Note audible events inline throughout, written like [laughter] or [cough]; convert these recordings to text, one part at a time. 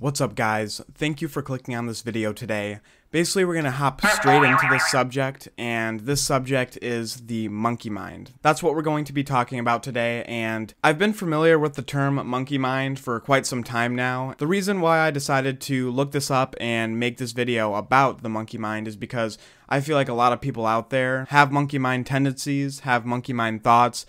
What's up guys? Thank you for clicking on this video today. Basically we're to hop straight into this subject and this subject is the monkey mind. That's what we're going to be talking about today and I've been familiar with the term monkey mind for quite some time now. The reason why I decided to look this up and make this video about the monkey mind is because I feel like a lot of people out there have monkey mind tendencies, have monkey mind thoughts,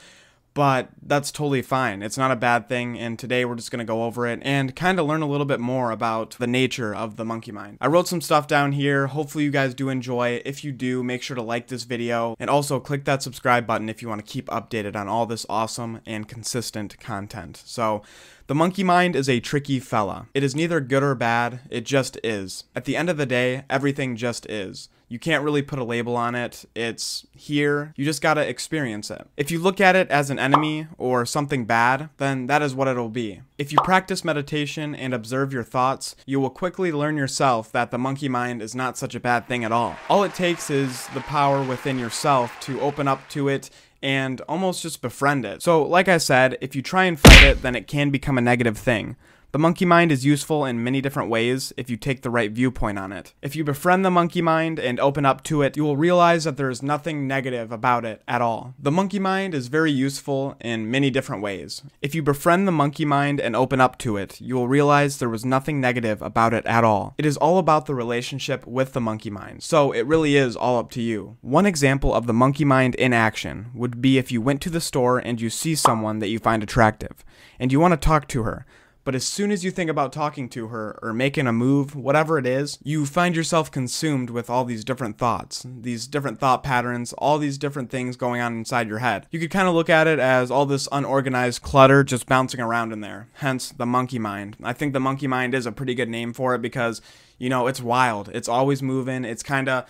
but that's totally fine. It's not a bad thing, and today we're just to go over it and kind of learn a little bit more about the nature of the monkey mind. I wrote some stuff down here. Hopefully you guys do enjoy. it. If you do, make sure to like this video and also click that subscribe button if you want to keep updated on all this awesome and consistent content. So, the monkey mind is a tricky fella. It is neither good or bad, it just is. At the end of the day, everything just is. You can't really put a label on it. It's here. You just gotta experience it. If you look at it as an enemy or something bad, then that is what it'll be. If you practice meditation and observe your thoughts, you will quickly learn yourself that the monkey mind is not such a bad thing at all. All it takes is the power within yourself to open up to it and almost just befriend it. So, like I said, if you try and fight it, then it can become a negative thing. The monkey mind is useful in many different ways if you take the right viewpoint on it. If you befriend the monkey mind and open up to it, you will realize that there is nothing negative about it at all. The monkey mind is very useful in many different ways. If you befriend the monkey mind and open up to it, you will realize there was nothing negative about it at all. It is all about the relationship with the monkey mind, so it really is all up to you. One example of the monkey mind in action would be if you went to the store and you see someone that you find attractive, and you want to talk to her, but as soon as you think about talking to her or making a move, whatever it is, you find yourself consumed with all these different thoughts, these different thought patterns, all these different things going on inside your head. You could kind of look at it as all this unorganized clutter just bouncing around in there, hence the monkey mind. I think the monkey mind is a pretty good name for it because, you know, it's wild. It's always moving. It's kind of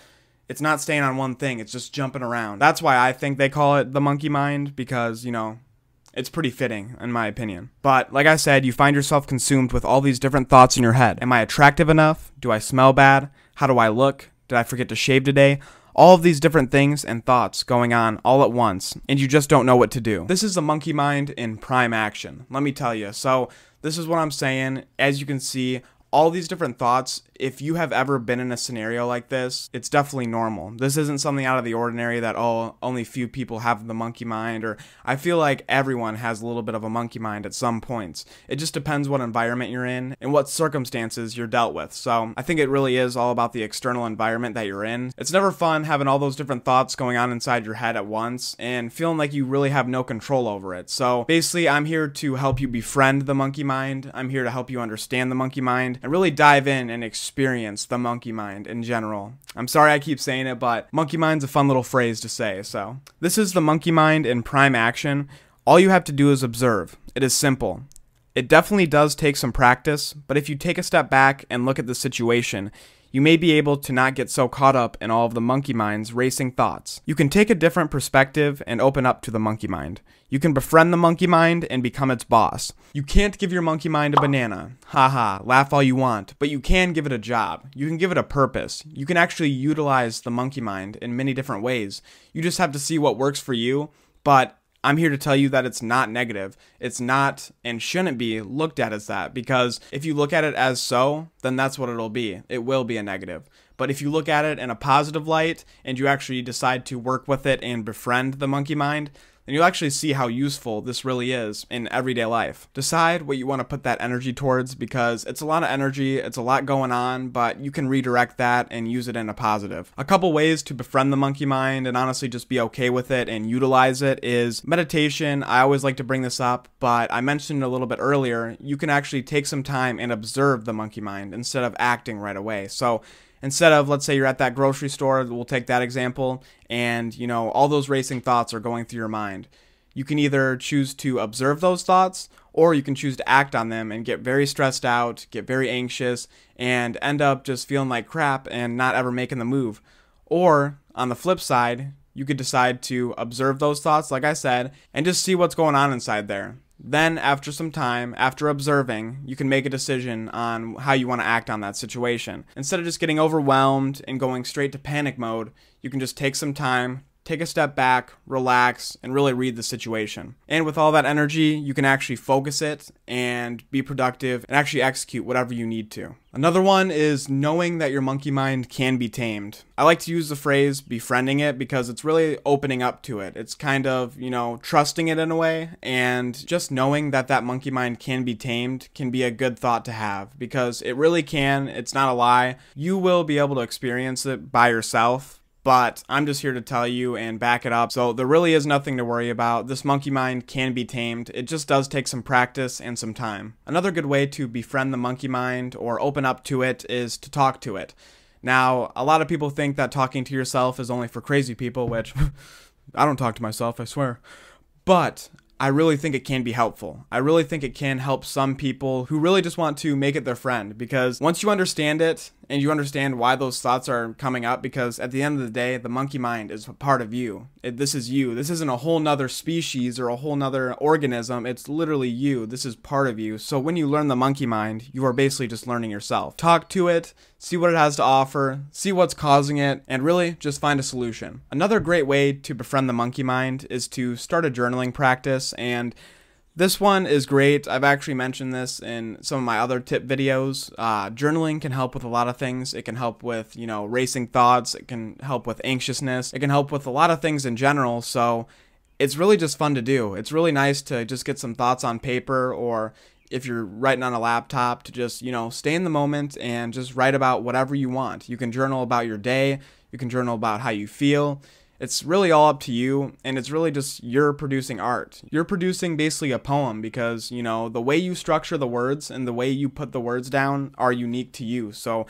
it's not staying on one thing, it's just jumping around. That's why I think they call it the monkey mind because, you know, it's pretty fitting, in my opinion. But, like I said, you find yourself consumed with all these different thoughts in your head. Am I attractive enough? Do I smell bad? How do I look? Did I forget to shave today? All of these different things and thoughts going on all at once, and you just don't know what to do. This is the monkey mind in prime action, let me tell you. So, this is what I'm saying. As you can see, all these different thoughts, if you have ever been in a scenario like this, it's definitely normal. This isn't something out of the ordinary that, oh, only few people have the monkey mind, or I feel like everyone has a little bit of a monkey mind at some points. It just depends what environment you're in and what circumstances you're dealt with. So I think it really is all about the external environment that you're in. It's never fun having all those different thoughts going on inside your head at once and feeling like you really have no control over it. So basically, I'm here to help you befriend the monkey mind. I'm here to help you understand the monkey mind and really dive in and experience the monkey mind in general. I'm sorry I keep saying it, but monkey mind's a fun little phrase to say. So, this is the monkey mind in prime action. All you have to do is observe. It is simple. It definitely does take some practice, but if you take a step back and look at the situation, you may be able to not get so caught up in all of the monkey mind's racing thoughts. You can take a different perspective and open up to the monkey mind. You can befriend the monkey mind and become its boss. You can't give your monkey mind a banana. Haha, laugh all you want, but you can give it a job. You can give it a purpose. You can actually utilize the monkey mind in many different ways. You just have to see what works for you, but I'm here to tell you that it's not negative. It's not and shouldn't be looked at as that because if you look at it as so, then that's what it'll be. It will be a negative. But if you look at it in a positive light and you actually decide to work with it and befriend the monkey mind, then you'll actually see how useful this really is in everyday life. Decide what you want to put that energy towards because it's a lot of energy, it's a lot going on, but you can redirect that and use it in a positive. A couple ways to befriend the monkey mind and honestly just be okay with it and utilize it is meditation. I always like to bring this up, but I mentioned a little bit earlier, you can actually take some time and observe the monkey mind instead of acting right away. So instead of let's say you're at that grocery store we'll take that example and you know all those racing thoughts are going through your mind. You can either choose to observe those thoughts or you can choose to act on them and get very stressed out get very anxious and end up just feeling like crap and not ever making the move. Or on the flip side you could decide to observe those thoughts like i said and just see what's going on inside there then, after some time, after observing, you can make a decision on how you want to act on that situation. Instead of just getting overwhelmed and going straight to panic mode, you can just take some time, take a step back, relax, and really read the situation. And with all that energy, you can actually focus it and be productive and actually execute whatever you need to. Another one is knowing that your monkey mind can be tamed. I like to use the phrase befriending it because it's really opening up to it. It's kind of, you know, trusting it in a way and just knowing that that monkey mind can be tamed can be a good thought to have because it really can. It's not a lie. You will be able to experience it by yourself but I'm just here to tell you and back it up. So there really is nothing to worry about. This monkey mind can be tamed. It just does take some practice and some time. Another good way to befriend the monkey mind or open up to it is to talk to it. Now, a lot of people think that talking to yourself is only for crazy people, which [laughs] I don't talk to myself, I swear. But I really think it can be helpful. I really think it can help some people who really just want to make it their friend because once you understand it and you understand why those thoughts are coming up, because at the end of the day, the monkey mind is a part of you. It, this is you. This isn't a whole nother species or a whole nother organism. It's literally you. This is part of you. So when you learn the monkey mind, you are basically just learning yourself. Talk to it, see what it has to offer, see what's causing it, and really just find a solution. Another great way to befriend the monkey mind is to start a journaling practice and this one is great. I've actually mentioned this in some of my other tip videos. Uh, journaling can help with a lot of things. It can help with, you know, racing thoughts. It can help with anxiousness. It can help with a lot of things in general. So it's really just fun to do. It's really nice to just get some thoughts on paper or if you're writing on a laptop to just, you know, stay in the moment and just write about whatever you want. You can journal about your day. You can journal about how you feel it's really all up to you and it's really just you're producing art. You're producing basically a poem because you know the way you structure the words and the way you put the words down are unique to you. So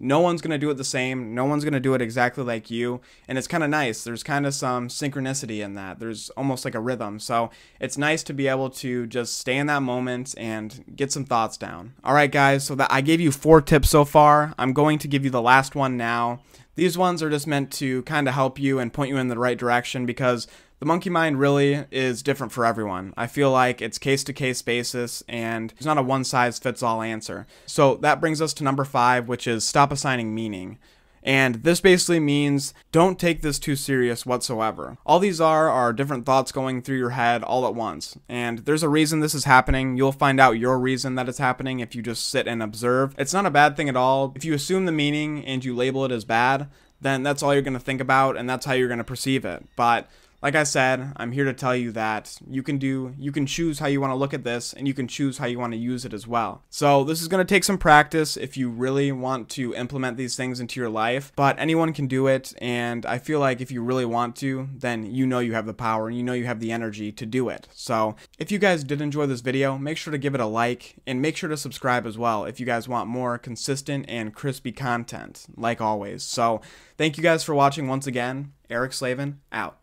no one's going to do it the same no one's going to do it exactly like you and it's kind of nice. There's kind of some synchronicity in that. There's almost like a rhythm. So it's nice to be able to just stay in that moment and get some thoughts down. All right guys so that i gave you four tips so far. I'm going to give you the last one now these ones are just meant to kind of help you and point you in the right direction because the monkey mind really is different for everyone. I feel like it's case to case basis and it's not a one size fits all answer. So that brings us to number five, which is stop assigning meaning. And this basically means don't take this too serious whatsoever. All these are are different thoughts going through your head all at once. And there's a reason this is happening. You'll find out your reason that it's happening if you just sit and observe. It's not a bad thing at all. If you assume the meaning and you label it as bad, then that's all you're going to think about and that's how you're going to perceive it. But like I said, I'm here to tell you that you can do, you can choose how you want to look at this and you can choose how you want to use it as well. So this is going to take some practice if you really want to implement these things into your life, but anyone can do it. And I feel like if you really want to, then you know you have the power and you know you have the energy to do it. So if you guys did enjoy this video, make sure to give it a like and make sure to subscribe as well if you guys want more consistent and crispy content, like always. So thank you guys for watching once again. Eric Slavin out.